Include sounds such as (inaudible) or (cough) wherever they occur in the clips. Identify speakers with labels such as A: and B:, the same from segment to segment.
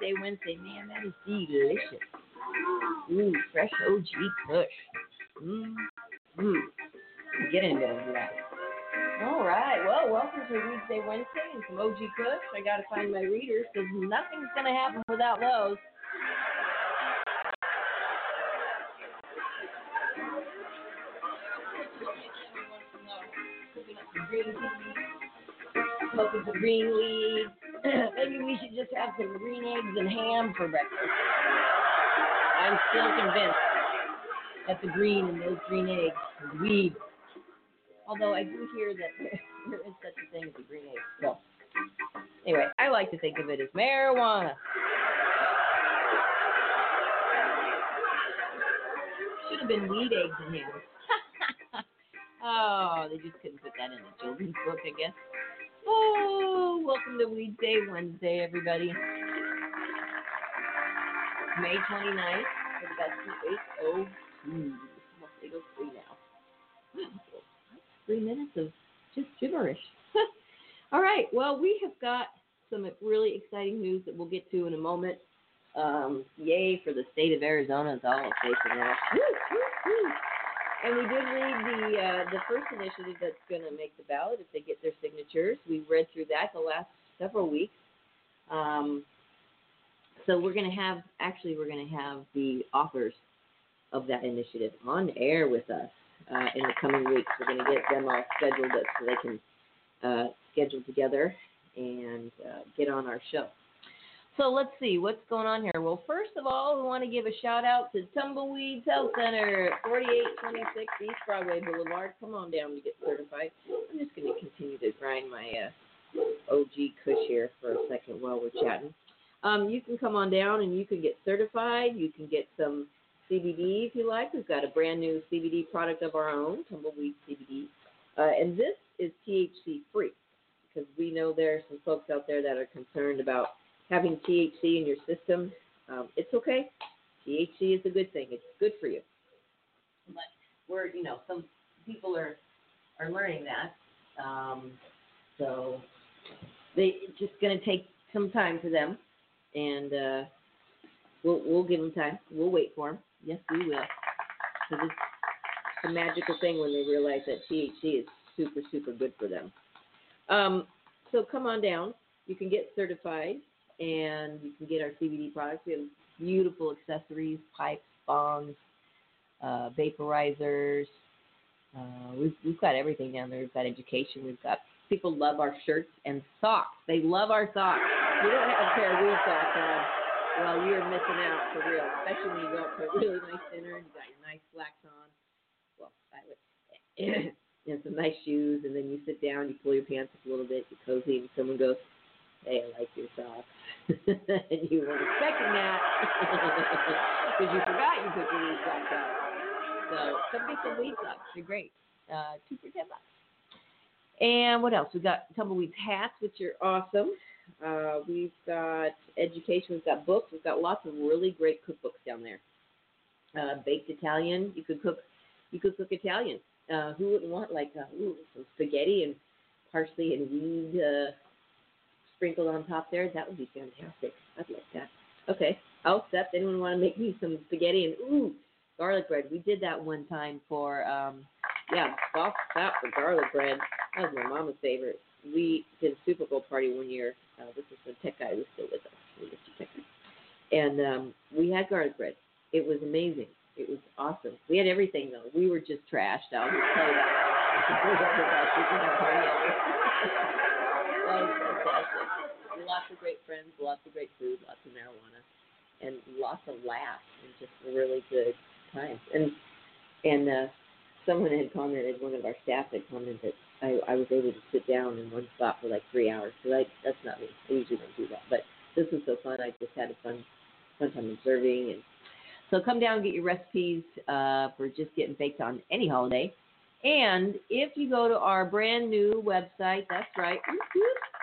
A: to Wednesday. Man, that is delicious. Ooh, fresh OG Kush. Mmm. Mmm. Get into that. All right. Well, welcome to Wednesday, Wednesday and some OG Kush. I got to find my readers because nothing's going to happen without those. Smoking some green weed. (clears throat) Maybe we should just have some green eggs and ham for breakfast. I'm still convinced that the green in those green eggs is weed. Although I do hear that (laughs) there, is such a thing as a green egg. So, anyway, I like to think of it as marijuana. Should have been weed eggs and ham. (laughs) Oh, they just couldn't put that in the children's book, I guess. Oh, welcome to Weedsday Wednesday, everybody. May 29th for the best of 802. Almost 803 now. Three minutes of just gibberish. (laughs) All right, well, we have got some really exciting news that we'll get to in a moment. Um, yay for the state of Arizona It's all I'll say for And we did read the uh, the first initiative that's going to make the ballot if they get their signatures. We read through that the last several weeks. Um, so we're going to have actually we're going to have the authors of that initiative on air with us uh, in the coming weeks. We're going to get them all scheduled up so they can uh, schedule together and uh, get on our show. So let's see what's going on here. Well, first of all, we want to give a shout out to Tumbleweeds Health Center at 4826 East Broadway Boulevard. Come on down to get certified. I'm just going to continue to grind my uh, OG Kush here for a second while we're chatting. Um, you can come on down and you can get certified. You can get some CBD if you like. We've got a brand new CBD product of our own, Tumbleweed CBD, uh, and this is THC free because we know there are some folks out there that are concerned about having THC in your system, um, it's okay. THC is a good thing. It's good for you. But we're, you know, some people are are learning that. Um, so they it's just going to take some time for them, and uh, we'll we'll give them time. We'll wait for them. Yes, we will. Because it's a magical thing when they realize that THC is super super good for them. Um, so come on down. You can get certified and you can get our CBD products. We have beautiful accessories, pipes, bongs, uh, vaporizers. Uh, we've, we've got everything down there. We've got education. We've got people love our shirts and socks. They love our socks. You don't have a pair of weed socks on, well, you're missing out for real. Especially when you go up to a really nice dinner and you got your nice slacks on. Well, I would. (clears throat) and some nice shoes, and then you sit down, you pull your pants up a little bit, you cozy, and someone goes, "Hey, I like your socks," (laughs) and you weren't expecting that (laughs) because you forgot you put your socks on. So come get some weed socks; they're great. Uh, two for ten bucks. And what else? We got tumbleweeds hats, which are awesome. Uh, we've got education. We've got books. We've got lots of really great cookbooks down there. Uh, baked Italian. You could cook. You could cook Italian. Uh, who wouldn't want like uh, ooh, some spaghetti and parsley and weed uh, sprinkled on top there? That would be fantastic. I'd like that. Okay, I'll accept. Anyone want to make me some spaghetti and ooh garlic bread? We did that one time for um, yeah, soft fat for garlic bread. That was my mama's favorite. We did a Super Bowl party one year. Uh, this is when Tech Guy was still with us. You, Tech Guy. And um, we had garlic bread. It was amazing. It was awesome. We had everything though. We were just trashed. I'll just tell you (laughs) (laughs) that. Lots of great friends, lots of great food, lots of marijuana, and lots of laughs and just really good times. And and uh, someone had commented, one of our staff had commented, I, I was able to sit down in one spot for like three hours. So I, that's not me. I usually don't do that. But this was so fun. I just had a fun, fun time observing. And so come down and get your recipes uh, for just getting baked on any holiday. And if you go to our brand new website, that's right.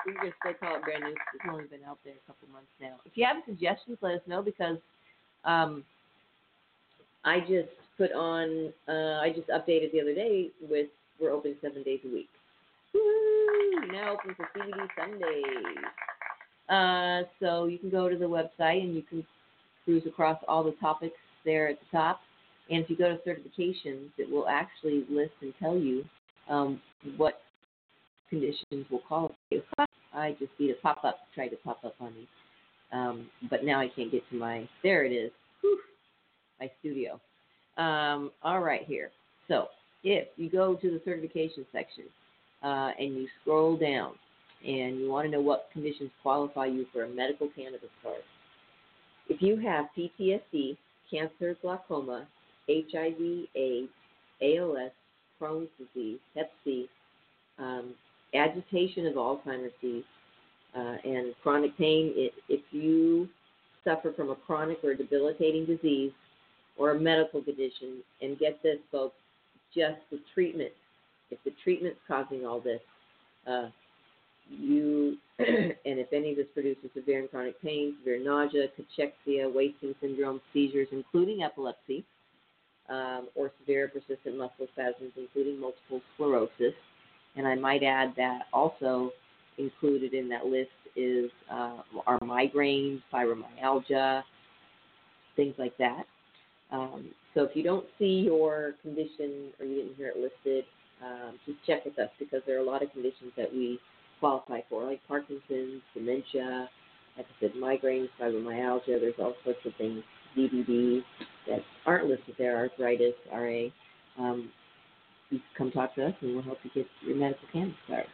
A: Going to still call it brand new. It's only been out there a couple months now. If you have suggestions, let us know because um, I just put on. Uh, I just updated the other day with we're open seven days a week. Woo! Now open for CBD Sundays. Uh, so you can go to the website and you can cruise across all the topics there at the top. And if you go to certifications, it will actually list and tell you um, what conditions will qualify you. I just see a pop up, tried to pop up on me. Um, but now I can't get to my, there it is, Whew, my studio. Um, all right, here. So if you go to the certification section uh, and you scroll down and you want to know what conditions qualify you for a medical cannabis card, if you have PTSD, cancer, glaucoma, HIV, AIDS, ALS, Crohn's disease, Hep C, um, agitation of Alzheimer's disease, uh, and chronic pain, it, if you suffer from a chronic or debilitating disease or a medical condition, and get this, folks, just the treatment. If the treatment's causing all this, uh, you (clears throat) and if any of this produces severe and chronic pain, severe nausea, cachexia, wasting syndrome, seizures, including epilepsy, um, or severe persistent muscle spasms, including multiple sclerosis. And I might add that also included in that list is uh, our migraines, fibromyalgia, things like that. Um, so if you don't see your condition or you didn't hear it listed, um, just check with us because there are a lot of conditions that we qualify for, like Parkinson's, dementia, like I said, migraines, fibromyalgia. There's all sorts of things, DBD, that aren't listed there, arthritis, RA. Um, you come talk to us and we'll help you get your medical cannabis card.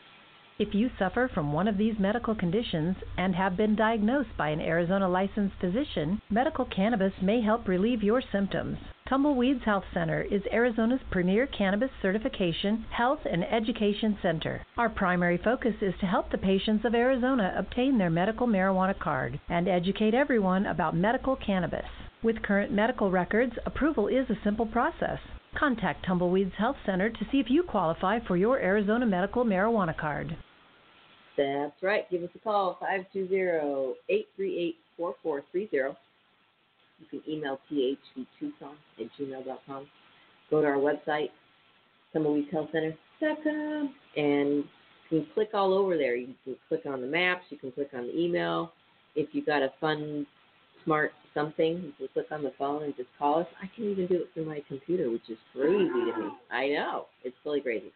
B: If you suffer from one of these medical conditions and have been diagnosed by an Arizona licensed physician, medical cannabis may help relieve your symptoms. Tumbleweeds Health Center is Arizona's premier cannabis certification, health, and education center. Our primary focus is to help the patients of Arizona obtain their medical marijuana card and educate everyone about medical cannabis. With current medical records, approval is a simple process. Contact Tumbleweeds Health Center to see if you qualify for your Arizona medical marijuana card.
A: That's right. Give us a call, 520-838-4430. You can email thctucson at gmail.com. Go to our website, tumbleweedshealthcenter.com, and you can click all over there. You can click on the maps. You can click on the email. If you've got a fun, smart something, you can click on the phone and just call us. I can even do it through my computer, which is crazy to me. I know. It's really crazy.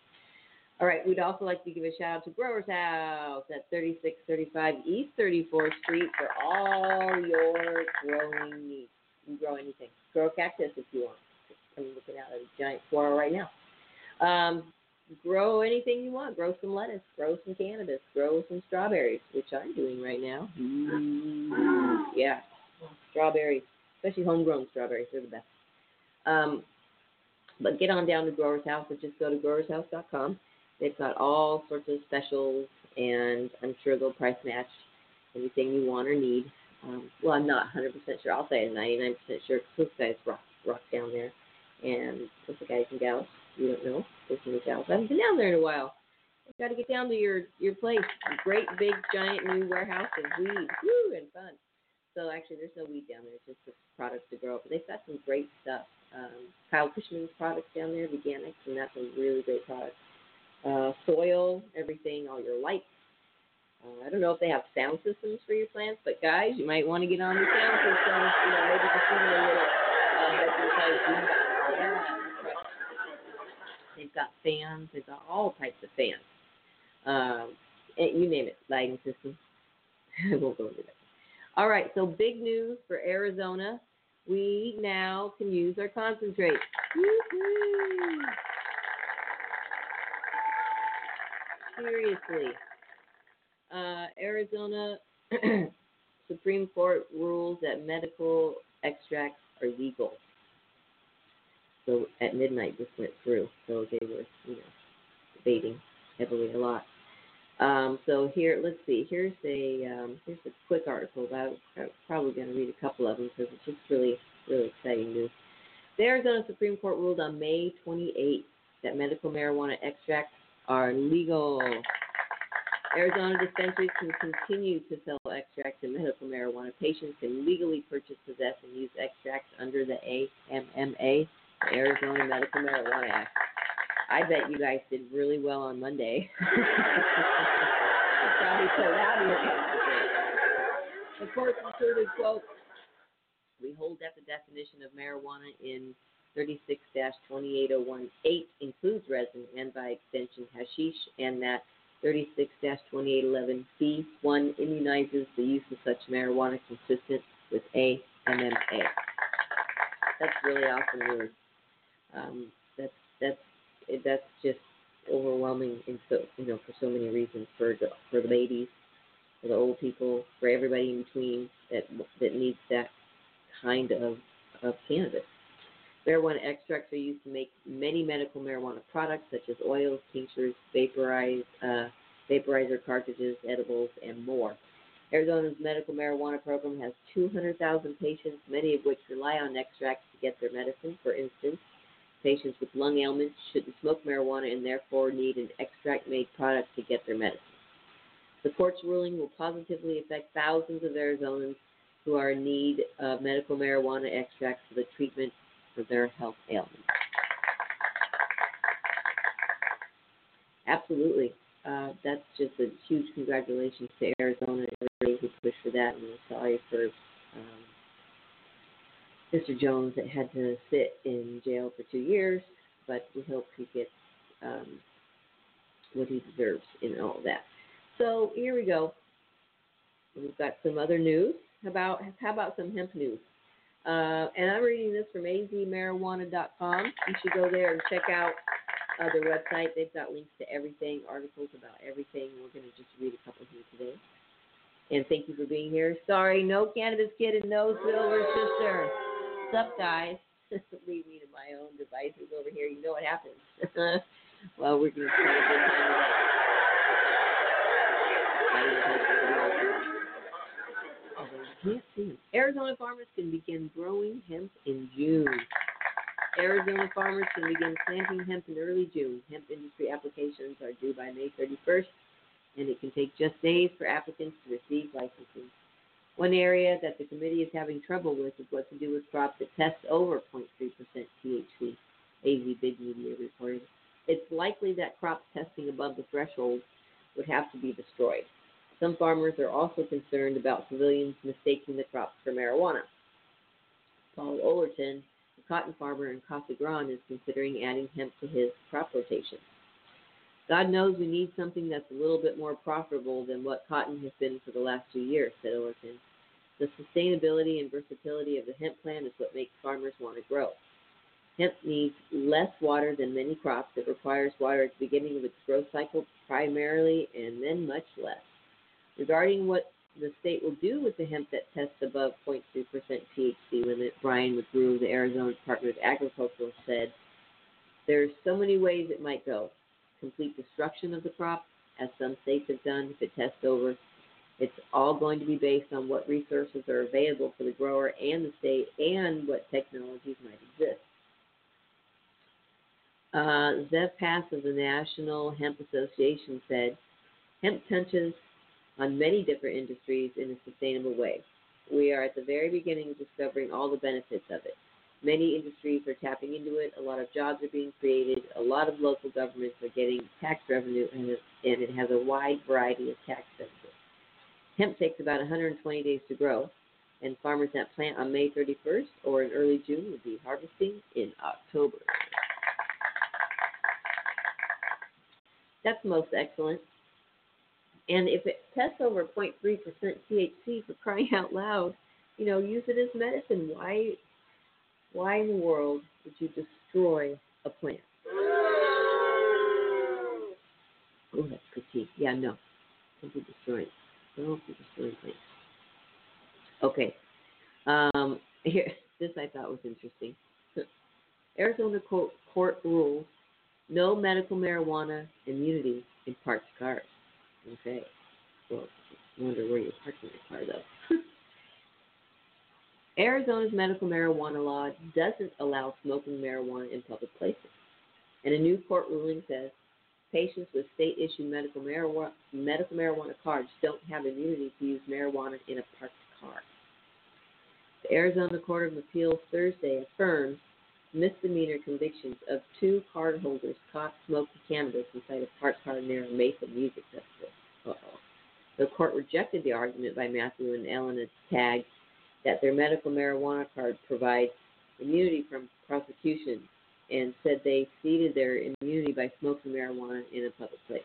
A: All right, we'd also like to give a shout out to Growers House at 3635 East 34th Street for all your growing needs. You grow anything. Grow cactus if you want. I'm looking at a giant squirrel right now. Um, grow anything you want. Grow some lettuce. Grow some cannabis. Grow some strawberries, which I'm doing right now. Mm, yeah, strawberries, especially homegrown strawberries. They're the best. Um, but get on down to Growers House and just go to growershouse.com. They've got all sorts of specials, and I'm sure they'll price match anything you want or need. Um, well, I'm not 100% sure. I'll say I'm 99% sure because those guys rock, rock down there. And those are guys and gals, you don't know, listen to Dallas. I haven't been down there in a while. I've got to get down to your your place. Great big giant new warehouse of weed. Woo and fun. So actually, there's no weed down there. It's just the products to grow. But they've got some great stuff. Um, Kyle Kushman's products down there, Veganics, and that's a really great product. Uh, soil, everything, all your lights. Uh, I don't know if they have sound systems for your plants, but guys, you might want to get on the sound systems. You know, maybe just them a little uh. They've got fans. They've got all types of fans. Um, you name it, lighting system. (laughs) I won't go into that. All right, so big news for Arizona. We now can use our concentrate. Seriously. Uh, Arizona (clears throat) Supreme Court rules that medical extracts are legal. So at midnight, this went through. So they were, you know, debating heavily a lot. Um, so here, let's see. Here's a um, here's a quick article about. I'm probably going to read a couple of them because it's just really really exciting news. The Arizona Supreme Court ruled on May 28 that medical marijuana extracts are legal. Arizona dispensaries can continue to sell extracts and medical marijuana. Patients can legally purchase, possess, and use extracts under the AMMA, the Arizona Medical Marijuana Act. I bet you guys did really well on Monday. (laughs) (laughs) Probably sold out of your The court concluded, quote, we hold that the definition of marijuana in 36-28018 includes resin and by extension hashish, and that 36-2811 C1 immunizes the use of such marijuana consistent with A AMMA. That's really awesome news. Um, that's that's that's just overwhelming in so you know for so many reasons for the for the babies, for the old people, for everybody in between that that needs that kind of of cannabis. Marijuana extracts are used to make many medical marijuana products such as oils, tinctures, vaporize, uh, vaporizer cartridges, edibles, and more. Arizona's medical marijuana program has 200,000 patients, many of which rely on extracts to get their medicine. For instance, patients with lung ailments shouldn't smoke marijuana and therefore need an extract made product to get their medicine. The court's ruling will positively affect thousands of Arizonans who are in need of medical marijuana extracts for the treatment for their health ailments. Absolutely. Uh, that's just a huge congratulations to Arizona and everybody who pushed for that. And we're sorry for um, Mr. Jones that had to sit in jail for two years, but we hope he gets um, what he deserves in all that. So here we go. We've got some other news. How about how about some hemp news? Uh, and I'm reading this from azmarijuana.com. You should go there and check out uh, their website. They've got links to everything, articles about everything. We're going to just read a couple here today. And thank you for being here. Sorry, no cannabis kid and no silver sister. What's up, guys? Leave me to my own devices over here. You know what happens. (laughs) well, we're going to try a good time. Can't see Arizona farmers can begin growing hemp in June. Arizona farmers can begin planting hemp in early June. Hemp industry applications are due by May 31st, and it can take just days for applicants to receive licensing. One area that the committee is having trouble with is what to do with crops that test over 0.3% THC, AZ Big Media reported. It's likely that crops testing above the threshold would have to be destroyed. Some farmers are also concerned about civilians mistaking the crops for marijuana. Paul Ollerton, a cotton farmer in Casa Grande, is considering adding hemp to his crop rotation. God knows we need something that's a little bit more profitable than what cotton has been for the last two years, said Ollerton. The sustainability and versatility of the hemp plant is what makes farmers want to grow. Hemp needs less water than many crops. It requires water at the beginning of its growth cycle primarily and then much less. Regarding what the state will do with the hemp that tests above 0.3% THC limit, Brian McGrew, the Arizona Department of Agriculture, said, There's so many ways it might go. Complete destruction of the crop, as some states have done if it tests over. It's all going to be based on what resources are available for the grower and the state and what technologies might exist. Uh, Zev Paiss of the National Hemp Association said, hemp touches on many different industries in a sustainable way. We are at the very beginning of discovering all the benefits of it. Many industries are tapping into it. A lot of jobs are being created. A lot of local governments are getting tax revenue, and it, and it has a wide variety of tax benefits. Hemp takes about 120 days to grow, and farmers that plant on May 31st or in early June will be harvesting in October. That's most excellent. And if it tests over 0.3% THC for crying out loud, you know, use it as medicine. Why, why in the world would you destroy a plant? Oh, that's critique. Yeah, no. Don't be Okay. Um, (laughs) here, this I thought was interesting. (laughs) Arizona court, court rules no medical marijuana immunity in parked cars. Okay. Well, wonder where you're parking your car, though. (laughs) Arizona's medical marijuana law doesn't allow smoking marijuana in public places. And a new court ruling says patients with state issued medical marijuana, medical marijuana cards don't have immunity to use marijuana in a parked car. The Arizona Court of Appeals Thursday affirmed misdemeanor convictions of two cardholders caught smoking cannabis inside a parked car near a Mesa music festival. Uh-oh. The court rejected the argument by Matthew and Elena Tagg that their medical marijuana card provides immunity from prosecution and said they ceded their immunity by smoking marijuana in a public place.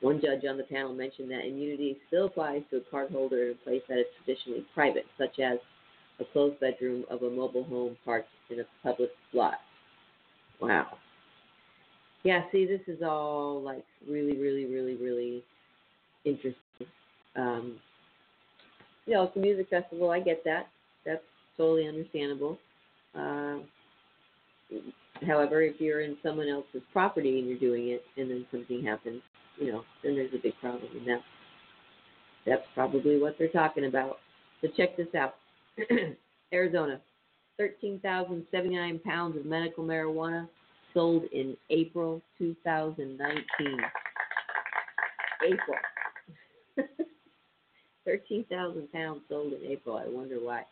A: One judge on the panel mentioned that immunity still applies to a cardholder in a place that is traditionally private, such as a closed bedroom of a mobile home parked in a public lot. Wow. Yeah, see, this is all like really, really, really, really interesting. Um, you know, it's a music festival. I get that. That's totally understandable. Uh, however, if you're in someone else's property and you're doing it, and then something happens, you know, then there's a big problem, and that's that's probably what they're talking about. So check this out. (clears throat) Arizona, 13,079 pounds of medical marijuana sold in April 2019. April. (laughs) 13,000 pounds sold in April. I wonder why.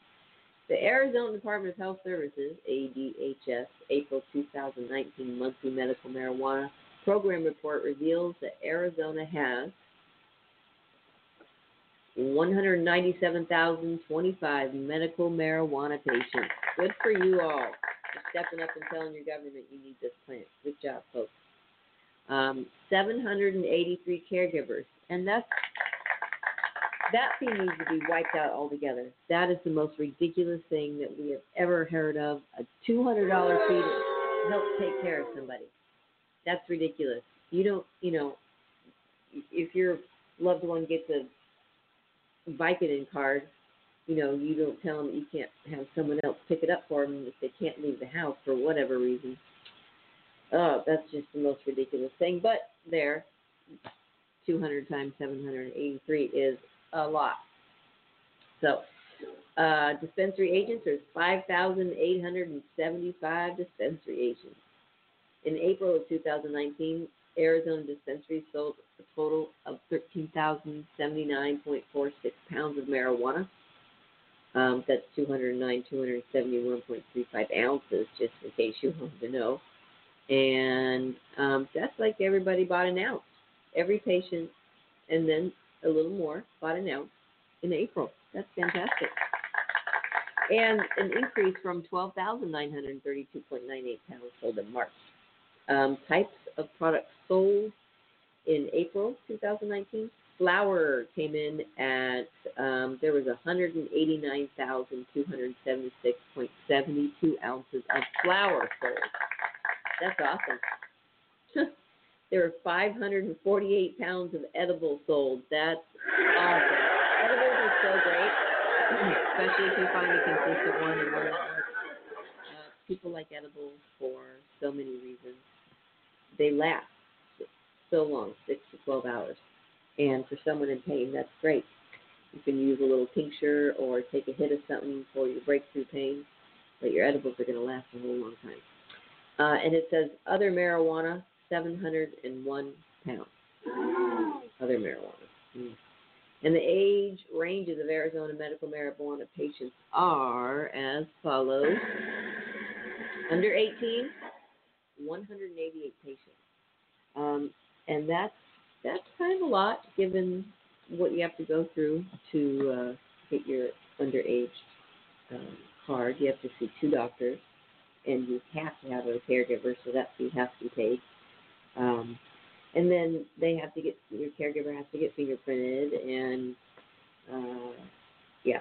A: The Arizona Department of Health Services, ADHS, April 2019 monthly medical marijuana program report reveals that Arizona has 197,025 medical marijuana patients. Good for you all for stepping up and telling your government you need this plant. Good job, folks. Um, 783 caregivers, and that's that fee needs to be wiped out altogether. That is the most ridiculous thing that we have ever heard of. A $200 fee to help take care of somebody. That's ridiculous. You don't, you know, if your loved one gets a Vicodin card, you know, you don't tell them you can't have someone else pick it up for them if they can't leave the house for whatever reason. Oh, that's just the most ridiculous thing. But there, 200 times 783 is a lot. So, uh, dispensary agents, there's 5,875 dispensary agents. In April of 2019, Arizona dispensaries sold a total of 13,079.46 pounds of marijuana. Um, that's 209, 271.35 ounces, just in case you (laughs) wanted to know. And um, that's like everybody bought an ounce. Every patient, and then a little more, about an ounce in April. That's fantastic. And an increase from 12,932.98 pounds sold in March. Um, types of products sold in April 2019. Flour came in at um, there was 189,276.72 ounces of flour sold. That's awesome. (laughs) there were 548 pounds of edibles sold. That's awesome. Edibles are so great, especially if you find a consistent one and one that works. Uh, people like edibles for so many reasons. They last so long, six to 12 hours. And for someone in pain, that's great. You can use a little tincture or take a hit of something for your breakthrough pain, but your edibles are going to last a whole long time. Uh, and it says other marijuana, 701 pounds. Other marijuana. Mm. And the age ranges of Arizona medical marijuana patients are as follows under 18, 188 patients. Um, and that's that's kind of a lot given what you have to go through to uh, get your underage um, card. You have to see two doctors, and you have to have a caregiver, so that fee has to be paid. Um, and then they have to get your caregiver has to get fingerprinted, and uh, yeah,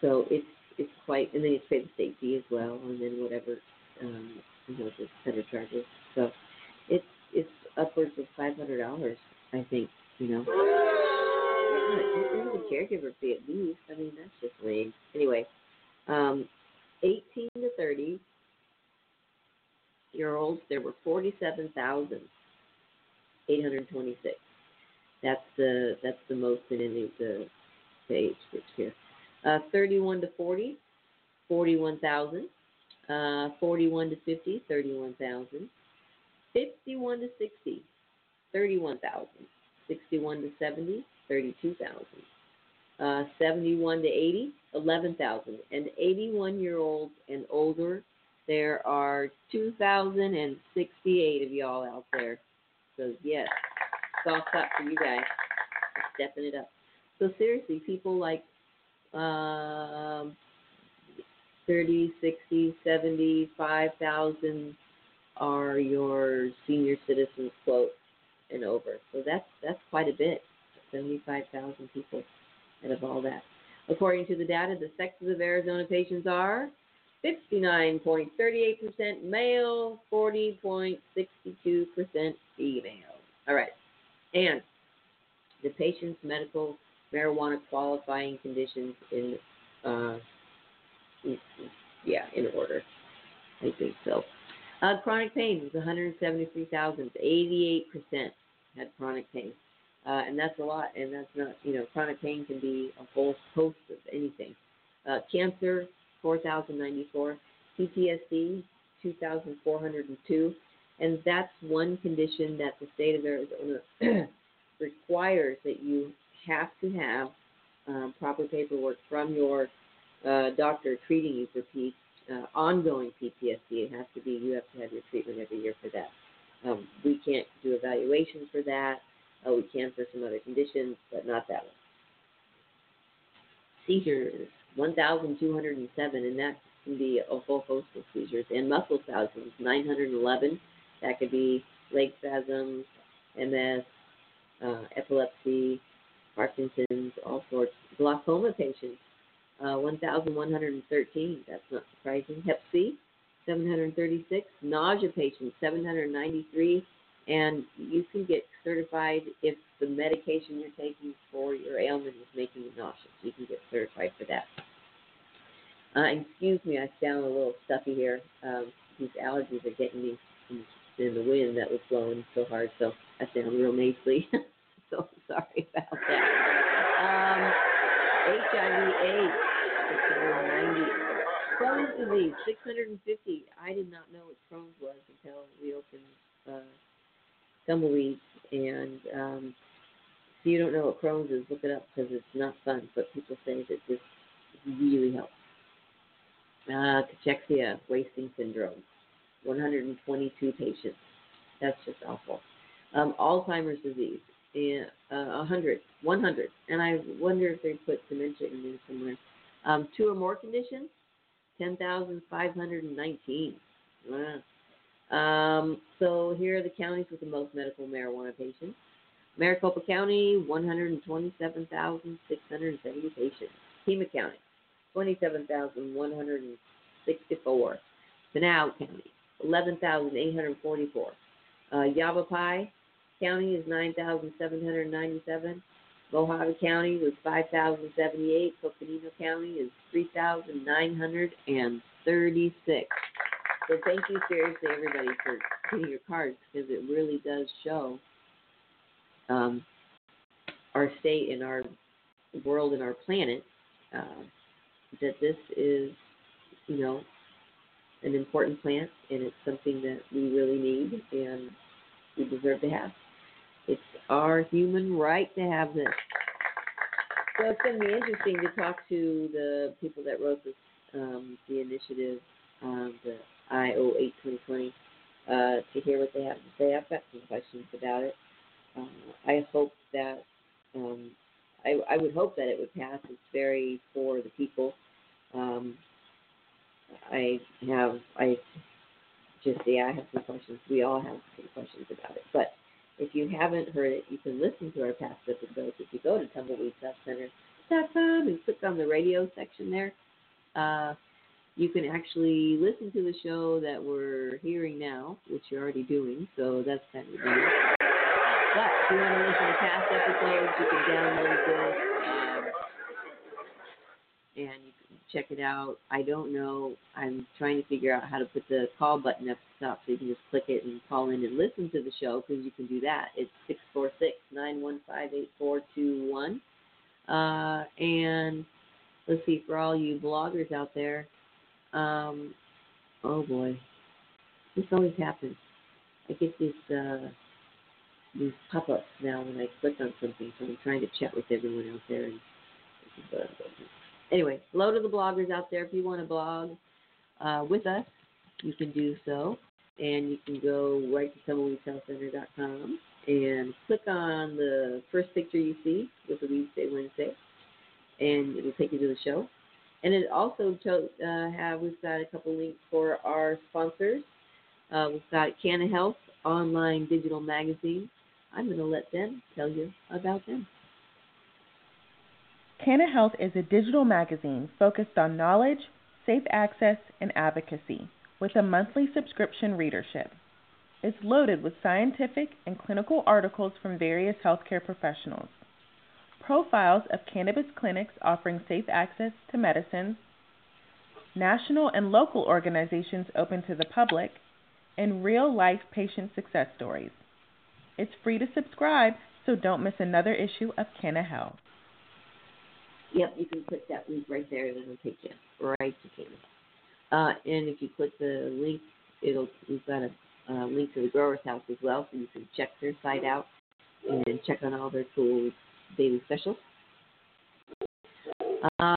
A: so it's it's quite, and then you pay the state fee as well, and then whatever um, you know the center charges. So it's it's upwards of five hundred dollars, I think. You know, the caregiver fee at least. I mean, that's just lame. Anyway, um, eighteen to thirty year olds, there were forty seven thousand 826. That's the that's the most in any of the, the age groups here. Uh, 31 to 40, 41,000. Uh, 41 to 50, 31,000. 51 to 60, 31,000. 61 to 70, 32,000. Uh, 71 to 80, 11,000. And 81 year olds and older, there are 2,068 of y'all out there. So yes, soft top for you guys. Stepping it up. So seriously, people like um, 30, 60, 70, 5,000 are your senior citizens quote and over. So that's that's quite a bit. 75,000 people out of all that. According to the data, the sexes of Arizona patients are 59.38% male, 40.62% female. All right. And the patient's medical marijuana qualifying conditions in, uh, yeah, in order. I think so. Uh, chronic pain was 173,000. 88% had chronic pain. Uh, and that's a lot. And that's not, you know, chronic pain can be a whole host of anything. Uh, cancer, 4,094. PTSD, 2,402. And that's one condition that the state of Arizona (clears throat) requires that you have to have um, proper paperwork from your uh, doctor treating you for P, uh, ongoing PTSD. It has to be, you have to have your treatment every year for that. Um, we can't do evaluations for that. Uh, we can for some other conditions, but not that one. Seizures, 1,207, and that can be a whole host of seizures. And muscle spasms, 911. That could be leg spasms, MS, uh, epilepsy, Parkinson's, all sorts. Glaucoma patients, uh, 1,113. That's not surprising. Hep C, 736. Nausea patients, 793. And you can get certified if the medication you're taking for your ailment is making you nauseous. You can get certified for that. Uh, excuse me, I sound a little stuffy here. Um, these allergies are getting me in, the wind that was blowing so hard, so I sound real nasally. (laughs) so sorry about that. Um, HIV AIDS, 690. Crohn's disease, 650. I did not know what Crohn's was until we opened uh, Tumbleweeds. And um, if you don't know what Crohn's is, look it up because it's not fun. But people say that this really helps. Uh, cachexia, wasting syndrome, 122 patients. That's just awful. Um, Alzheimer's disease, uh, 100, 100. And I wonder if they put dementia in there somewhere. Um, two or more conditions, 10,519. Wow. Um, so here are the counties with the most medical marijuana patients. Maricopa County, 127,670 patients. Pima County, 27,164. Pinal County, 11,844. Uh, Yavapai County is 9,797. Mohave County was 5,078. Coconino County is 3,936. So thank you seriously, everybody, for getting your cards because it really does show um, our state and our world and our planet uh, that this is, you know, an important plant, and it's something that we really need and we deserve to have. It's our human right to have this. So it's going to be interesting to talk to the people that wrote this, um, the initiative, um, the IO 8 2020, uh, to hear what they have to say. I've got some questions about it. Um, I hope that, um, I, I would hope that it would pass. It's very for the people. Um, I have, I just, yeah, I have some questions. We all have some questions about it. But if you haven't heard it, you can listen to our past episodes. If you go to tumbleweedshealthcenter.com and click on the radio section there, uh, you can actually listen to the show that we're hearing now, which you're already doing, so that's kind of nice. But if you want to listen to past episodes, you can download this um, and you can check it out. I don't know. I'm trying to figure out how to put the call button up top so you can just click it and call in and listen to the show because you can do that. It's six four six nine one five eight four two one. Uh, and let's see, for all you bloggers out there, um, oh boy, this always happens. I get these uh, these pop-ups now when I click on something, so I'm trying to chat with everyone out there. And anyway, hello to the bloggers out there. If you want to blog uh, with us, you can do so, and you can go right to tumbleweedshealthcenter.com and click on the first picture you see with the Weedsday Wednesday, and it'll take you to the show. And it also to, uh, have we've got a couple links for our sponsors. Uh, we've got Canna Health online digital magazine. I'm going to let them tell you about them.
C: Canna Health is a digital magazine focused on knowledge, safe access, and advocacy with a monthly subscription readership. It's loaded with scientific and clinical articles from various healthcare professionals, profiles of cannabis clinics offering safe access to medicines, national and local organizations open to the public, and real life patient success stories. It's free to subscribe, so don't miss another issue of Canna Health.
A: Yep, you can click that link right there, it'll take you right to Canna. Uh, and if you click the link, it'll we've got a link to the Growers House as well, so you can check their site out and check on all their cool daily specials. Uh,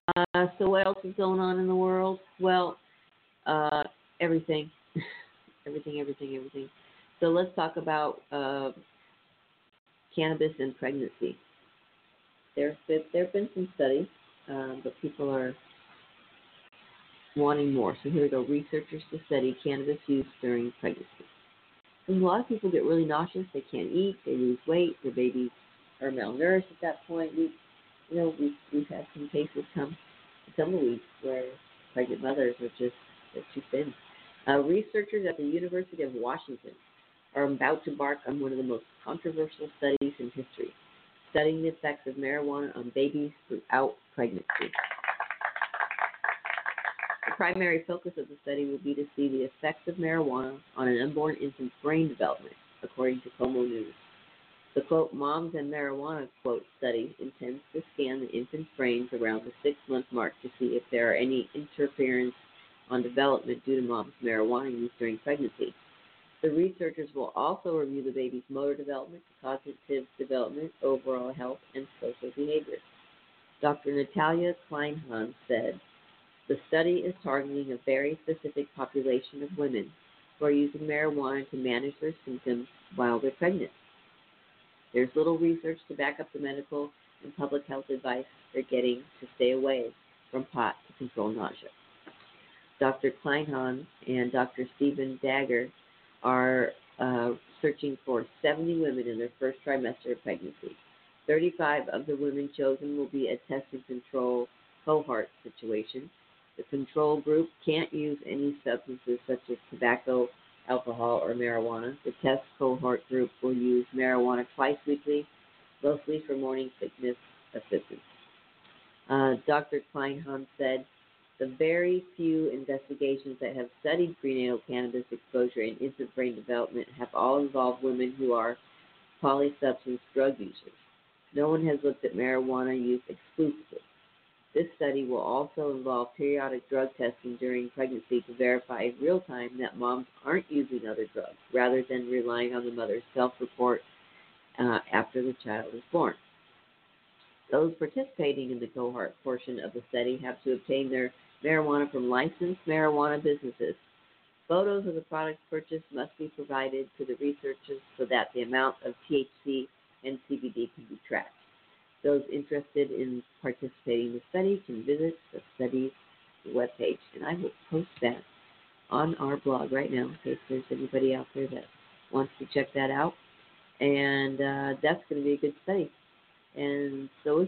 A: so what else is going on in the world? Well, uh, everything, (laughs) everything, everything, everything. So let's talk about uh, cannabis and pregnancy. There, there have been some studies, um, but people are wanting more. So here we go. Researchers to study cannabis use during pregnancy. And a lot of people get really nauseous. They can't eat. They lose weight. Their babies are malnourished at that point. We, you know, we've, we've had some cases come to tumbleweeds where pregnant mothers are just too thin. Uh, researchers at the University of Washington are about to embark on one of the most controversial studies in history, studying the effects of marijuana on babies throughout pregnancy. The primary focus of the study will be to see the effects of marijuana on an unborn infant's brain development, according to KOMO News. The quote, Moms and Marijuana quote study intends to scan the infant's brains around the six month mark to see if there are any interference on development due to mom's marijuana use during pregnancy. The researchers will also review the baby's motor development, cognitive development, overall health, and social behavior. Dr. Natalia Kleinhans said, the study is targeting a very specific population of women who are using marijuana to manage their symptoms while they're pregnant. There's little research to back up the medical and public health advice they're getting to stay away from pot to control nausea. Dr. Kleinhans and Dr. Stephen Dager are uh, searching for 70 women in their first trimester of pregnancy. 35 of the women chosen will be a test and control cohort situation. The control group can't use any substances such as tobacco, alcohol, or marijuana. The test cohort group will use marijuana twice weekly, mostly for morning sickness assistance. Uh, Dr. Kleinhans said the very few investigations that have studied prenatal cannabis exposure in infant brain development have all involved women who are polysubstance drug users. No one has looked at marijuana use exclusively. This study will also involve periodic drug testing during pregnancy to verify in real time that moms aren't using other drugs, rather than relying on the mother's self report uh, after the child is born. Those participating in the cohort portion of the study have to obtain their marijuana from licensed marijuana businesses. Photos of the products purchased must be provided to the researchers so that the amount of THC and CBD can be tracked. Those interested in participating in the study can visit the study's webpage, and I will post that on our blog right now in case there's anybody out there that wants to check that out. And uh, that's going to be a good study. And so is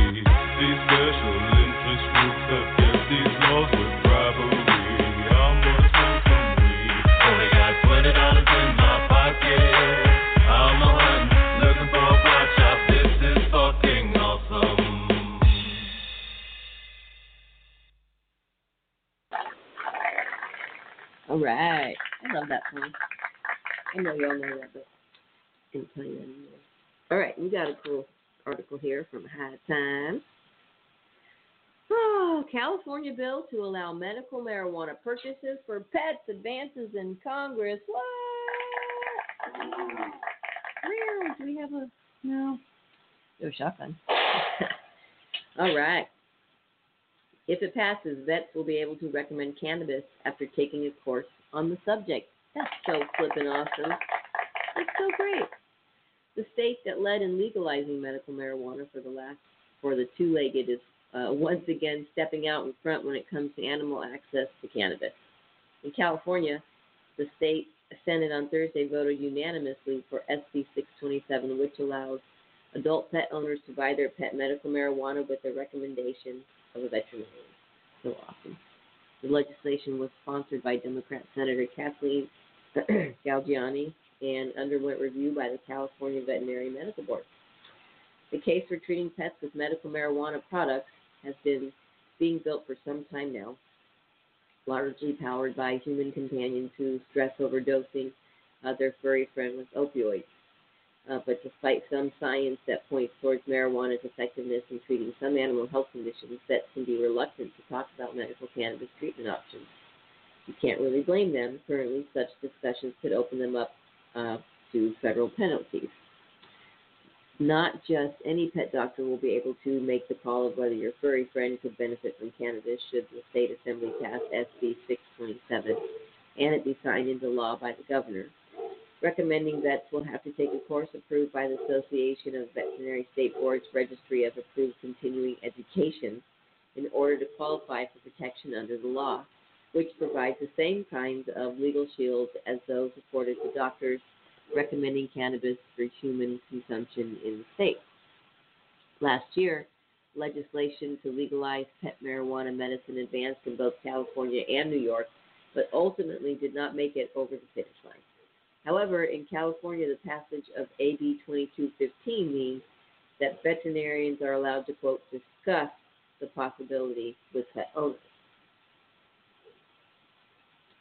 D: These special interest groups have kept these laws with bribery. I'm gonna smoke some weed. Only got twenty dollars in my pocket. I'm a hunt, looking for a pot shop. This is fucking awesome.
A: All right. I love that song. I know y'all know that, but I didn't tell you that anymore. All right, we got a cool article here from High Times. Oh, (sighs) California bill to allow medical marijuana purchases for pets advances in Congress. What? (sighs) Meow. Do we have a no? No shotgun. (laughs) All right. If it passes, vets will be able to recommend cannabis after taking a course on the subject. That's so flippin' awesome. That's so great. The state that led in legalizing medical marijuana for the last for the two-legged is uh, once again stepping out in front when it comes to animal access to cannabis. In California, the state Senate on Thursday voted unanimously for SB 627, which allows adult pet owners to buy their pet medical marijuana with the recommendation of a veterinarian. So awesome. The legislation was sponsored by Democrat Senator Kathleen (clears throat) Galgiani and underwent review by the California Veterinary Medical Board. The case for treating pets with medical marijuana products has been being built for some time now, largely powered by human companions who stress overdosing uh, their furry friend with opioids. Uh, but despite some science that points towards marijuana's effectiveness in treating some animal health conditions, vets can be reluctant to talk about medical cannabis treatment options. You can't really blame them. Currently, such discussions could open them up uh, to federal penalties. Not just any pet doctor will be able to make the call of whether your furry friend could benefit from cannabis should the state assembly pass SB 627 and it be signed into law by the governor. Recommending vets will have to take a course approved by the Association of Veterinary State Boards Registry of Approved Continuing Education in order to qualify for protection under the law, which provides the same kinds of legal shields as those afforded to doctors recommending cannabis for human consumption in the state. Last year, legislation to legalize pet marijuana medicine advanced in both California and New York, but ultimately did not make it over the finish line. However, in California, the passage of AB 2215 means that veterinarians are allowed to, quote, discuss the possibility with pet owners.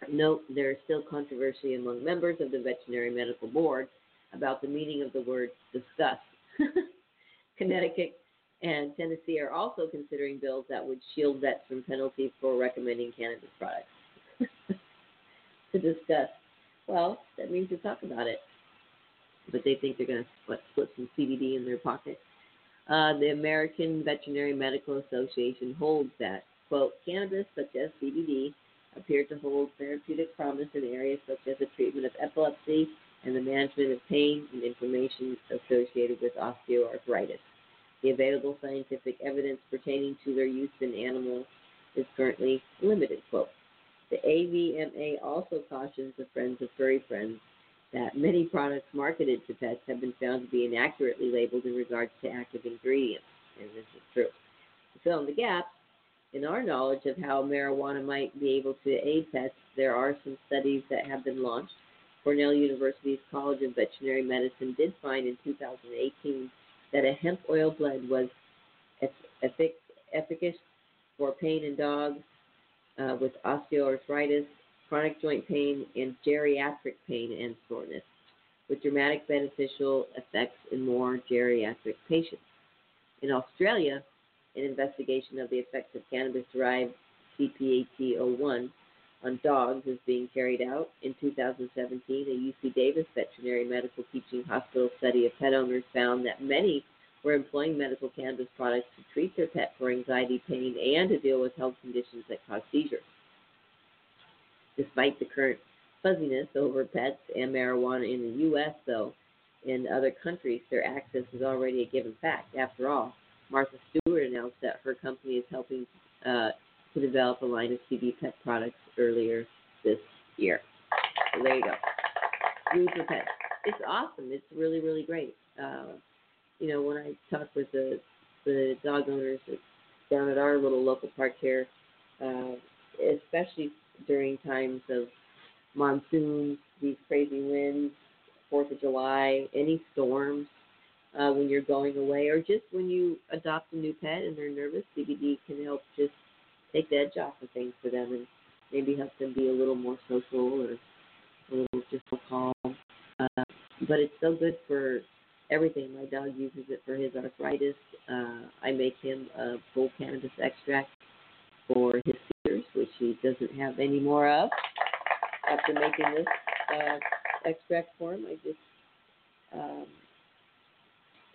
A: Note there is still controversy among members of the Veterinary Medical Board about the meaning of the word discuss. (laughs) Connecticut and Tennessee are also considering bills that would shield vets from penalties for recommending cannabis products. (laughs) to discuss. Well, that means to talk about it. But they think they're going to slip some CBD in their pocket. Uh, the American Veterinary Medical Association holds that, quote, cannabis such as CBD appear to hold therapeutic promise in areas such as the treatment of epilepsy and the management of pain and inflammation associated with osteoarthritis. The available scientific evidence pertaining to their use in animals is currently limited. Quote. The AVMA also cautions the friends of furry friends that many products marketed to pets have been found to be inaccurately labeled in regards to active ingredients, and this is true. To fill in the gaps, in our knowledge of how marijuana might be able to aid pets, there are some studies that have been launched. Cornell University's College of Veterinary Medicine did find in 2018 that a hemp oil blend was effic- efficacious for pain in dogs uh, with osteoarthritis, chronic joint pain, and geriatric pain and soreness, with dramatic beneficial effects in more geriatric patients. In Australia, an investigation of the effects of cannabis derived CPAT01 on dogs is being carried out. In 2017, a UC Davis veterinary medical teaching hospital study of pet owners found that many were employing medical cannabis products to treat their pet for anxiety, pain, and to deal with health conditions that cause seizures. Despite the current fuzziness over pets and marijuana in the U.S., though, in other countries, their access is already a given fact. After all, Martha Stewart announced that her company is helping uh, to develop a line of CB pet products earlier this year. So there you go. Food for pets. It's awesome. It's really, really great. Uh, you know, when I talk with the the dog owners down at our little local park here, uh, especially during times of monsoons, these crazy winds, Fourth of July, any storms, uh, when you're going away, or just when you adopt a new pet and they're nervous, CBD can help just take the edge off of things for them and maybe help them be a little more social or a little just more calm. Uh, but it's so good for everything. My dog uses it for his arthritis. Uh, I make him a full cannabis extract for his seizures, which he doesn't have any more of. After making this uh, extract for him, I just um,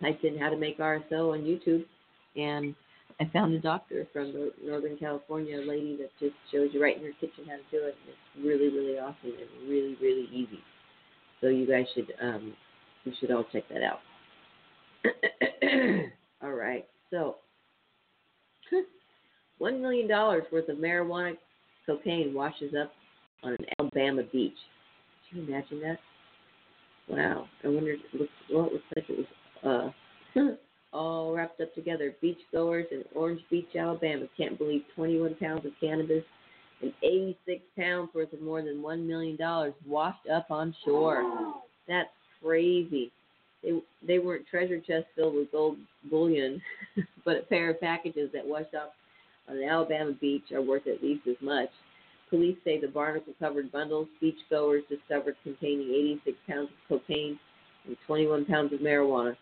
A: typed in how to make RSO on YouTube, and I found a doctor from Northern California, a lady that just shows you right in your kitchen how to do it. It's really, really awesome and really, really easy. So you guys should um, you should all check that out. (coughs) all right, so (laughs) one million dollars worth of marijuana cocaine washes up on an Alabama beach. Can you imagine that? Wow. I wonder well it looks like it was uh (laughs) all wrapped up together. Beachgoers in Orange Beach, Alabama can't believe twenty one pounds of cannabis and eighty six pounds worth of more than one million dollars washed up on shore. That's crazy. They they weren't treasure chests filled with gold bullion, (laughs) but a pair of packages that washed up on an Alabama beach are worth at least as much. Police say the barnacle covered bundles beachgoers discovered containing 86 pounds of cocaine and 21 pounds of marijuana.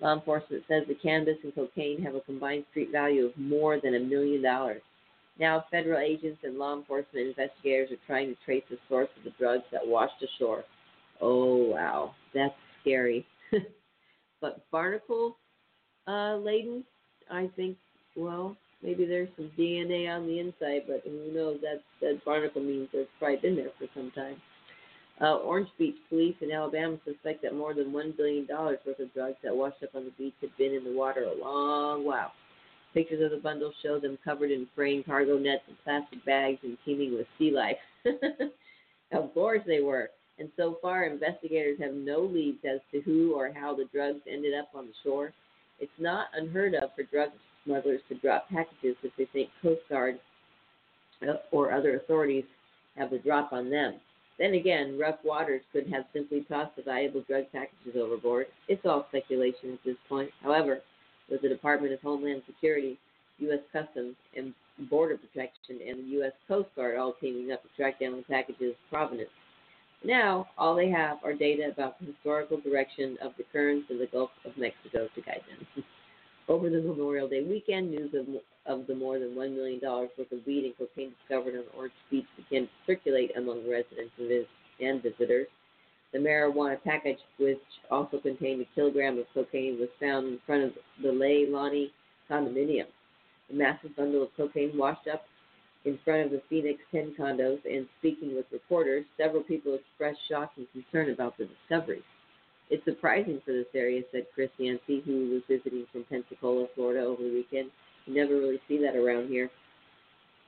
A: Law enforcement says the cannabis and cocaine have a combined street value of more than a million dollars. Now, federal agents and law enforcement investigators are trying to trace the source of the drugs that washed ashore. Oh, wow. That's scary. (laughs) but barnacle uh, laden, I think, well, maybe there's some DNA on the inside, but who knows? That that barnacle means it's probably been there for some time. Uh, Orange Beach police in Alabama suspect that more than one billion dollars worth of drugs that washed up on the beach had been in the water a long while. Pictures of the bundles show them covered in fraying cargo nets and plastic bags and teeming with sea life. (laughs) of course they were. And so far, investigators have no leads as to who or how the drugs ended up on the shore. It's not unheard of for drug smugglers to drop packages if they think Coast Guard uh, or other authorities have the drop on them. Then again, rough waters could have simply tossed the valuable drug packages overboard. It's all speculation at this point. However, with the Department of Homeland Security, U.S. Customs and Border Protection, and the U.S. Coast Guard all teaming up to track down the packages' provenance. Now, all they have are data about the historical direction of the currents in the Gulf of Mexico to guide them. (laughs) Over the Memorial Day weekend, news of, of the more than $1 million worth of weed and cocaine discovered on Orange Beach began to circulate among residents and, visitors. The marijuana package, which also contained a kilogram of cocaine, was found in front of the Leilani condominium. A massive bundle of cocaine washed up in front of the Phoenix 10 condos, and speaking with reporters, several people expressed shock and concern about the discovery. It's surprising for this area, said Chris Yancey, who was visiting from Pensacola, Florida over the weekend. You never really see that around here.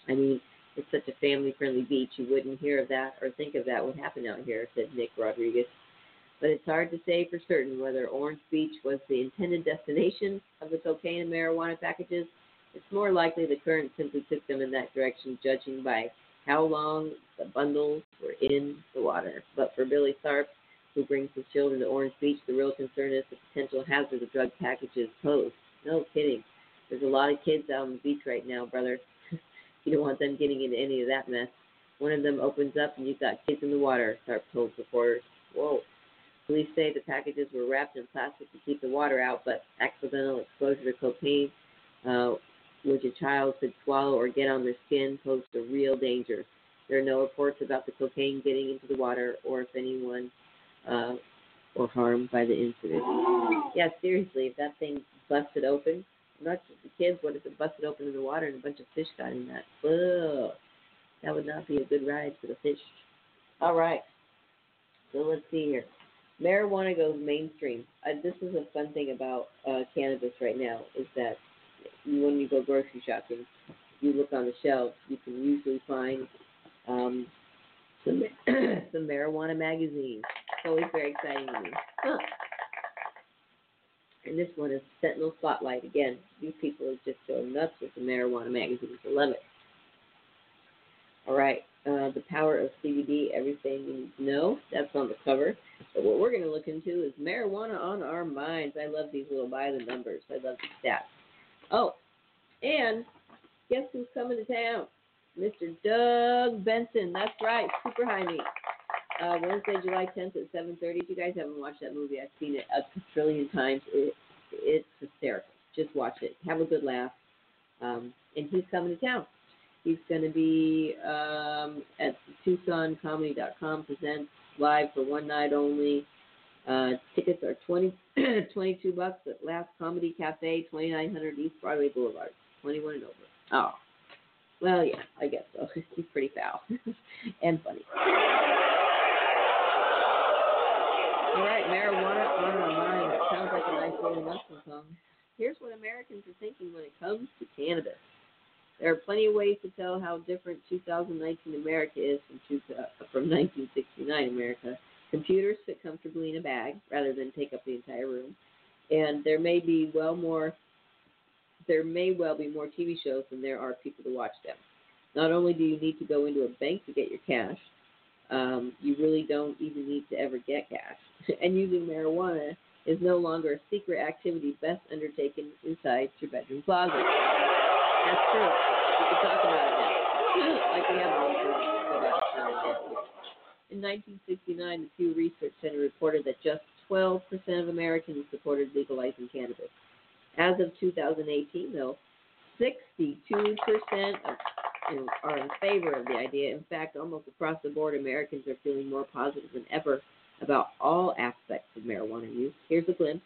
A: I mean, it's such a family friendly beach, you wouldn't hear of that or think of that would happen out here, said Nick Rodriguez. But it's hard to say for certain whether Orange Beach was the intended destination of the cocaine and marijuana packages. It's more likely the current simply took them in that direction, judging by how long the bundles were in the water. But for Billy Tharp, who brings his children to Orange Beach, the real concern is the potential hazard the drug packages pose. No kidding. There's a lot of kids out on the beach right now, brother. (laughs) you don't want them getting into any of that mess. One of them opens up and you've got kids in the water, Tharp told reporters. Whoa. Police say the packages were wrapped in plastic to keep the water out, but accidental exposure to cocaine, uh, which a child could swallow or get on their skin, posed a real danger. There are no reports about the cocaine getting into the water or if anyone uh, or harmed by the incident. Yeah, seriously, if that thing busted open, not just the kids, what if it busted open in the water and a bunch of fish got in that? Ugh, that would not be a good ride for the fish. All right, so let's see here. Marijuana goes mainstream. Uh, this is a fun thing about uh, cannabis right now is that when you go grocery shopping, you look on the shelves, you can usually find um, some (coughs) some marijuana magazines. It's always very exciting to me. Huh. And this one is Sentinel Spotlight. Again, these people are just so nuts with the marijuana magazines. I love it. All right, uh, the power of CBD, everything you need to know. That's on the cover. But what we're going to look into is marijuana on our minds. I love these little by the numbers. I love the stats. Oh, and guess who's coming to town? Mr. Doug Benson. That's right, Super High Me. Uh, Wednesday, July 10th at 7:30. If you guys haven't watched that movie, I've seen it a trillion times. It, it's hysterical. Just watch it. Have a good laugh. Um, and he's coming to town. He's going to be um, at TucsonComedy.com presents live for one night only. Uh, tickets are 20, (clears throat) 22 bucks at Last Comedy Cafe, 2900 East Broadway Boulevard, 21 and over. Oh, well, yeah, I guess so. (laughs) He's pretty foul (laughs) and funny. All right, marijuana on our mind. That sounds like a nice little Muslim song. Here's what Americans are thinking when it comes to cannabis. There are plenty of ways to tell how different 2019 America is from, two, uh, from 1969 America. Computers fit comfortably in a bag rather than take up the entire room, and there may be well more. There may well be more TV shows than there are people to watch them. Not only do you need to go into a bank to get your cash, um, you really don't even need to ever get cash. (laughs) and using marijuana is no longer a secret activity best undertaken inside your bedroom closet. That's true. We can talk about it now. (laughs) like we have about. In 1969, the Pew Research Center reported that just 12% of Americans supported legalizing cannabis. As of 2018, though, 62% of are in favor of the idea. In fact, almost across the board, Americans are feeling more positive than ever about all aspects of marijuana use. Here's a glimpse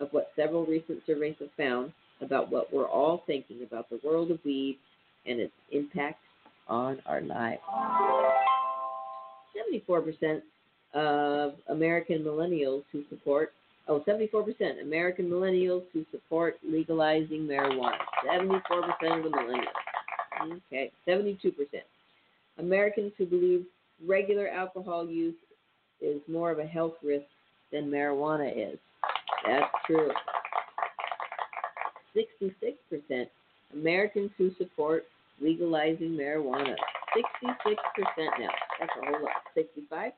A: of what several recent surveys have found about what we're all thinking about the world of weed and its impact on our lives. 74% of American millennials who support, oh, 74% American millennials who support legalizing marijuana. 74% of the millennials. Okay, 72%. Americans who believe regular alcohol use is more of a health risk than marijuana is. That's true. 66% Americans who support legalizing marijuana. 66% now. That's a whole lot. 65%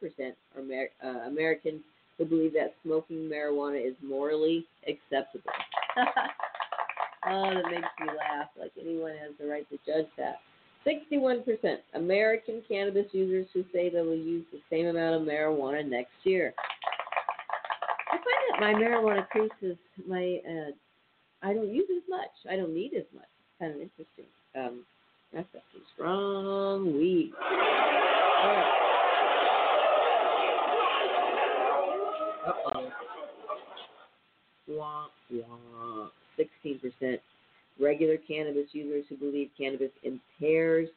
A: are Amer- uh, Americans who believe that smoking marijuana is morally acceptable. (laughs) oh, that makes me laugh. Like anyone has the right to judge that. 61% American cannabis users who say they will use the same amount of marijuana next year. I find that my marijuana increases my, uh, I don't use as much. I don't need as much. Kind of interesting. Um, that's some strong. All right. Uh-oh. Wah, wah. 16% regular cannabis users who believe cannabis impairs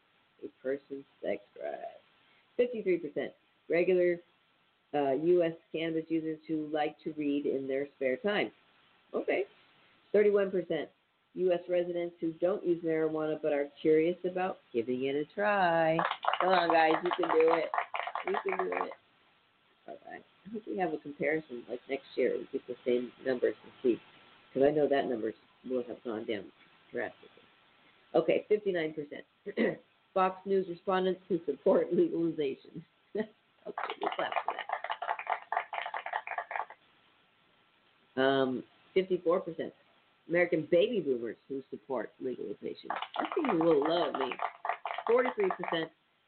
A: a person's sex drive. 53% regular uh, U.S. cannabis users who like to read in their spare time. Okay. 31% U.S. residents who don't use marijuana but are curious about giving it a try. Come on, guys, you can do it. You can do it. All right. I hope we have a comparison like next year. We get the same numbers and see. Because I know that number will have gone down drastically. Okay, 59%. (clears throat) Fox News respondents who support legalization. (laughs) okay, we'll clap for that. Um, 54%. American baby boomers who support legalization. That seems a little low me. 43%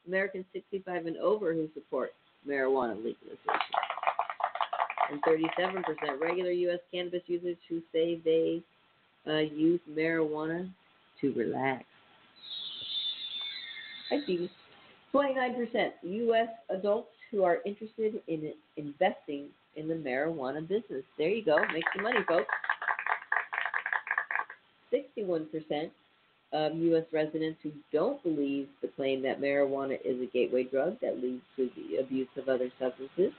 A: Americans 65 and over who support marijuana legalization. And 37% regular U.S. cannabis users who say they uh, use marijuana to relax. I see. 29% U.S. adults who are interested in investing in the marijuana business. There you go. Make some money, folks. 61% of U.S. residents who don't believe the claim that marijuana is a gateway drug that leads to the abuse of other substances.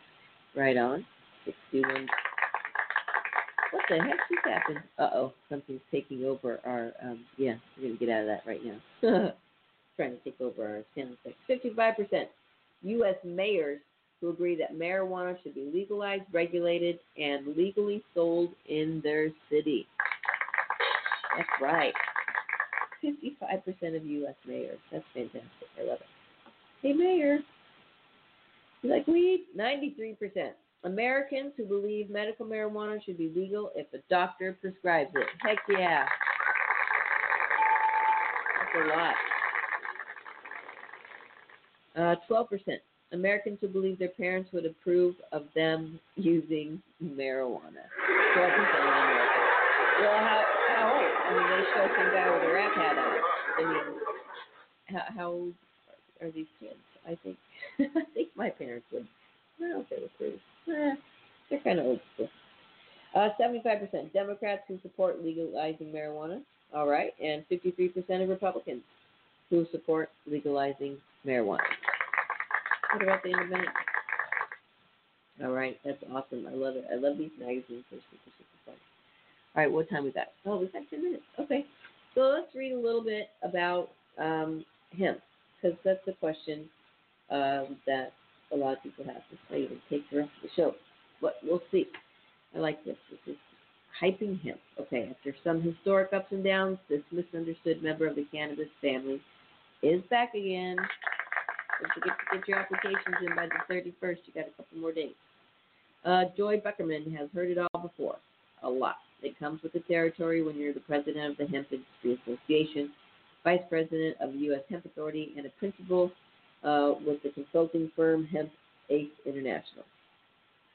A: Right on. 61. What the heck just happened? Uh oh, something's taking over our. Um, yeah, we're gonna get out of that right now. (laughs) Trying to take over our sound effects. 55% U.S. mayors who agree that marijuana should be legalized, regulated, and legally sold in their city. That's right. 55% of U.S. mayors. That's fantastic. I love it. Hey, mayor. You like weed? 93%. Americans who believe medical marijuana should be legal if a doctor prescribes it. Heck yeah. That's a lot. Uh, 12%. Americans who believe their parents would approve of them using marijuana. 12% of Americans. Well, how, how old? I mean, they show some guy with a rap hat on. I mean, how, how old are these kids? I think, (laughs) I think my parents would. I don't approve. Eh, They're kind of old school. Uh, 75% Democrats who support legalizing marijuana. All right. And 53% of Republicans who support legalizing marijuana. What about the independent? All right. That's awesome. I love it. I love these magazines. They're super, super fun. All right. What time we got? Oh, we've got 10 minutes. Okay. So let's read a little bit about um, hemp because that's the question um, that a lot of people have. to might even take the rest of the show, but we'll see. I like this. This is hyping hemp. Okay, after some historic ups and downs, this misunderstood member of the cannabis family is back again. Don't forget to get your applications in by the 31st. You got a couple more days. Uh, Joy Beckerman has heard it all before. A lot. It comes with the territory when you're the president of the Hemp Industry Association, vice president of the U.S. Hemp Authority, and a principal uh, with the consulting firm Hemp Ace International.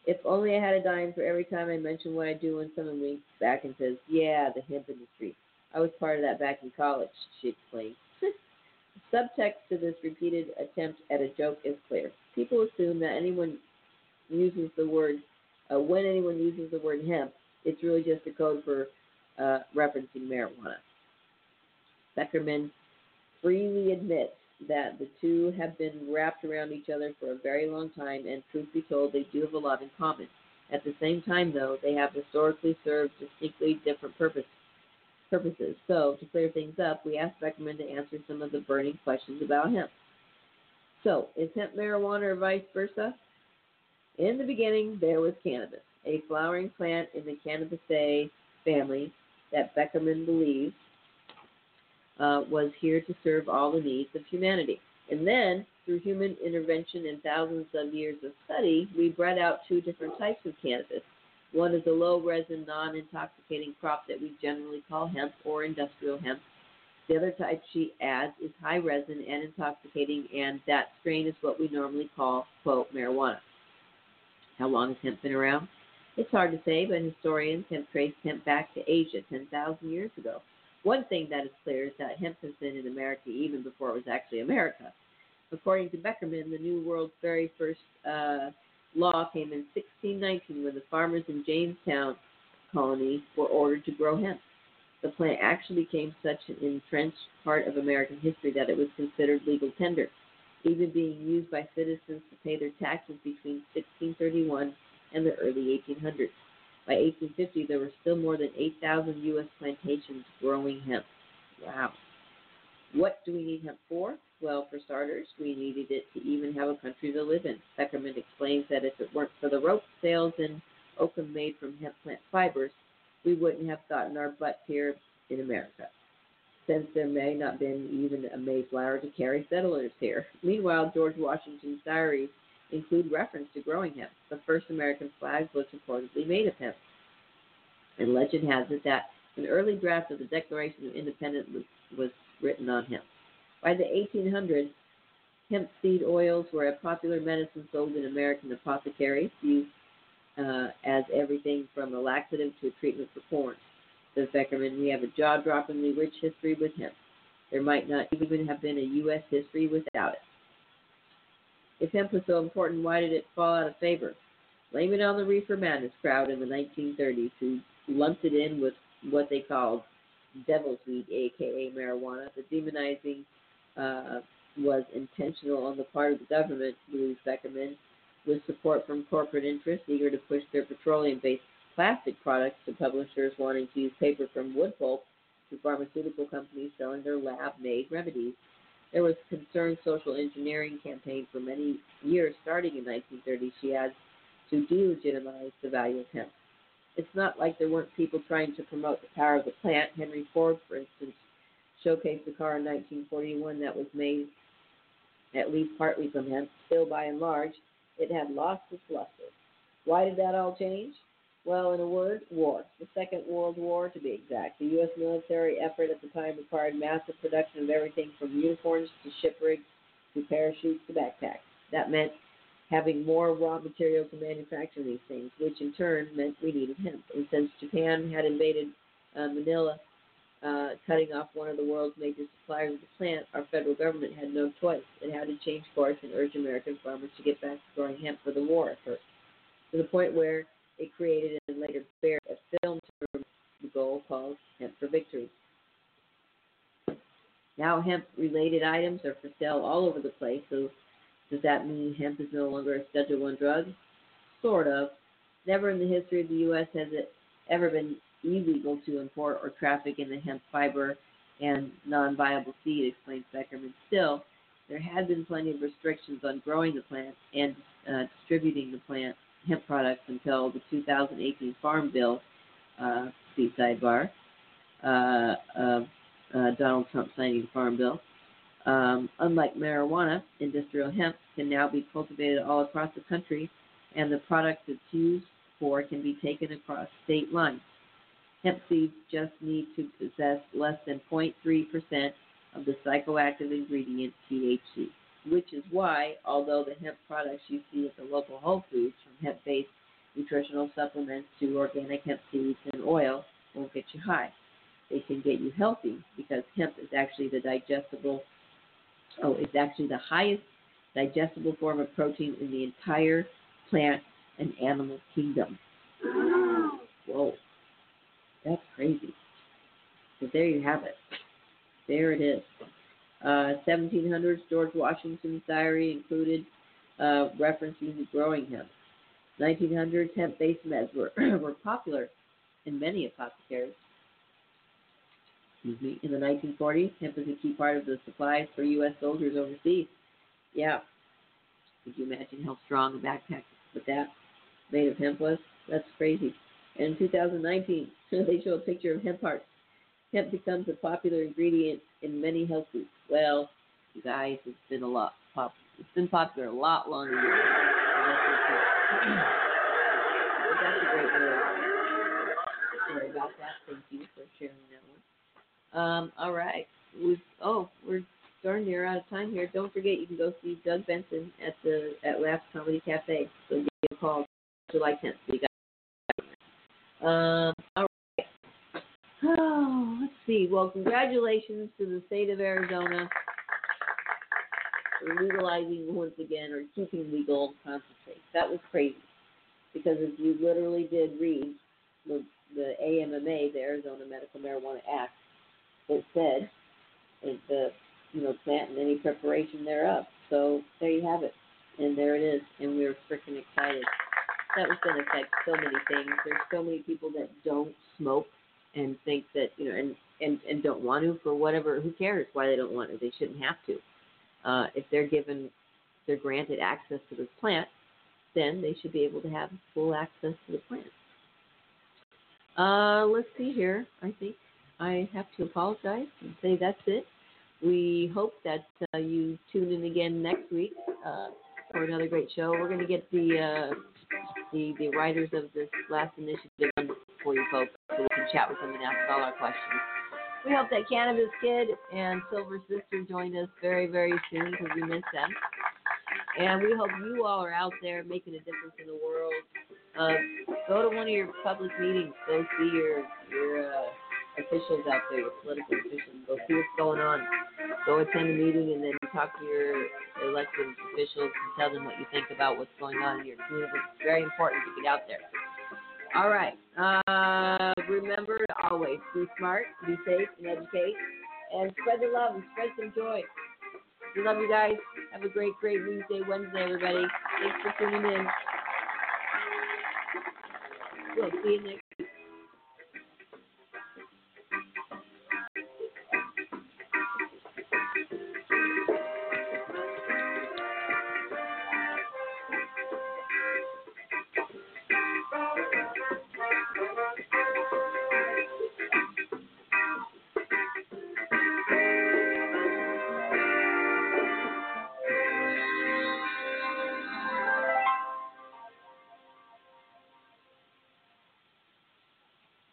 A: If only I had a dime for every time I mention what I do when someone winks back and says, Yeah, the hemp industry. I was part of that back in college, she explained. the (laughs) subtext to this repeated attempt at a joke is clear. People assume that anyone uses the word, uh, when anyone uses the word hemp, it's really just a code for uh, referencing marijuana. Beckerman freely admits that the two have been wrapped around each other for a very long time, and truth be told, they do have a lot in common. At the same time, though, they have historically served distinctly different purpose, purposes. So, to clear things up, we asked Beckerman to answer some of the burning questions about hemp. So, is hemp marijuana or vice versa? In the beginning, there was cannabis, a flowering plant in the Cannabisaceae family that Beckerman believes uh, was here to serve all the needs of humanity. And then, through human intervention and thousands of years of study, we bred out two different types of cannabis. One is a low resin, non intoxicating crop that we generally call hemp or industrial hemp. The other type she adds is high resin and intoxicating, and that strain is what we normally call, quote, marijuana. How long has hemp been around? It's hard to say, but historians have traced hemp back to Asia 10,000 years ago. One thing that is clear is that hemp has been in America even before it was actually America. According to Beckerman, the New World's very first uh, law came in 1619 when the farmers in Jamestown colony were ordered to grow hemp. The plant actually became such an entrenched part of American history that it was considered legal tender, even being used by citizens to pay their taxes between 1631 and the early 1800s. By 1850, there were still more than 8,000 U.S. plantations growing hemp. Wow. What do we need hemp for? Well, for starters, we needed it to even have a country to live in. Beckerman explains that if it weren't for the rope sails and oakum made from hemp plant fibers, we wouldn't have gotten our butts here in America, since there may not have been even a Mayflower to carry settlers here. Meanwhile, George Washington's diaries include reference to growing hemp. The first American flag was reportedly made of hemp. And legend has it that an early draft of the Declaration of Independence was, written on hemp. By the 1800s, hemp seed oils were a popular medicine sold in American apothecaries, used uh, as everything from a laxative to a treatment for corns. Says Beckerman, we have a jaw-droppingly rich history with hemp. There might not even have been a U.S. history without it. If hemp was so important, why did it fall out of favor? Blame it on the reefer madness crowd in the 1930s who lumped it in with what they called devil's weed, aka marijuana. The demonizing uh, was intentional on the part of the government, believes Beckerman, with support from corporate interests eager to push their petroleum-based plastic products to publishers wanting to use paper from wood pulp to pharmaceutical companies selling their lab-made remedies. There was concerned social engineering campaign for many years, starting in 1930, she adds, to delegitimize the value of hemp. It's not like there weren't people trying to promote the power of the plant. Henry Ford, for instance, showcased a car in 1941 that was made at least partly from hemp. Still, by and large, it had lost its luster. Why did that all change? Well, in a word, war. The Second World War, to be exact. The U.S. military effort at the time required massive production of everything from uniforms to ship rigs to parachutes to backpacks. That meant having more raw material to manufacture these things, which in turn meant we needed hemp. And since Japan had invaded uh, Manila, uh, cutting off one of the world's major suppliers of the plant, our federal government had no choice. It had to change course and urge American farmers to get back to growing hemp for the war effort, to the point where it created and later buried a film term the goal called Hemp for Victory. Now hemp related items are for sale all over the place, so does that mean hemp is no longer a Schedule One drug? Sort of. Never in the history of the U.S. has it ever been illegal to import or traffic in the hemp fiber and non-viable seed, explains Beckerman. Still, there had been plenty of restrictions on growing the plant and uh, distributing the plant hemp products until the 2018 Farm Bill, uh, see sidebar, uh, uh, uh, Donald Trump signing the Farm Bill. Um, unlike marijuana, industrial hemp can now be cultivated all across the country, and the product it's used for can be taken across state lines. Hemp seeds just need to possess less than 0.3% of the psychoactive ingredient THC, which is why, although the hemp products you see at the local Whole Foods, from hemp based nutritional supplements to organic hemp seeds and oil, won't get you high. They can get you healthy because hemp is actually the digestible, oh, it's actually the highest digestible form of protein in the entire plant and animal kingdom. Whoa, that's crazy. So there you have it. There it is. Uh, 1700s, George Washington's diary included uh, referencing the growing hemp. 1900s, hemp-based meds were, (clears throat) were popular in many apothecaries. Excuse me. In the 1940s, hemp was a key part of the supplies for U.S. soldiers overseas. Yeah. Could you imagine how strong a backpack with that made of hemp was? That's crazy. And in 2019, (laughs) they show a picture of hemp hearts. Hemp becomes a popular ingredient in many health foods. Well, you guys, it's been a lot pop. It's been popular a lot longer than that. That's a great news. Sorry about that. Thank you for sharing that one. Um, all right. We've, oh, we're darn near out of time here. Don't forget you can go see Doug Benson at the at Laffs Comedy Caffe. So give me a call July 10th. We got. Um, all right. Oh, let's see. Well, congratulations to the state of Arizona for legalizing once again or keeping legal concentrate. That was crazy because if you literally did read the, the AMMA, the Arizona Medical Marijuana Act, it said is the you know plant and any preparation thereof. So there you have it, and there it is, and we're freaking excited. That was going to affect so many things. There's so many people that don't smoke and think that you know and and and don't want to for whatever. Who cares why they don't want to? They shouldn't have to. Uh, if they're given, they're granted access to this plant, then they should be able to have full access to the plant. Uh, let's see here. I think I have to apologize and say that's it. We hope that uh, you tune in again next week uh, for another great show. We're going to get the, uh, the the writers of this last initiative for you folks, so we can chat with them and ask all our questions. We hope that Cannabis Kid and Silver Sister join us very, very soon because we miss them. And we hope you all are out there making a difference in the world. Uh, go to one of your public meetings. Go see your your uh, officials out there, your political officials. Go see what's going on. Go attend a meeting and then talk to your elected officials and tell them what you think about what's going on in your community. It's very important to get out there. All right. Uh, remember always be smart, be safe, and educate, and spread the love and spread some joy. We love you guys. Have a great, great Weedsday, Wednesday, everybody. Thanks for tuning in. We'll see you next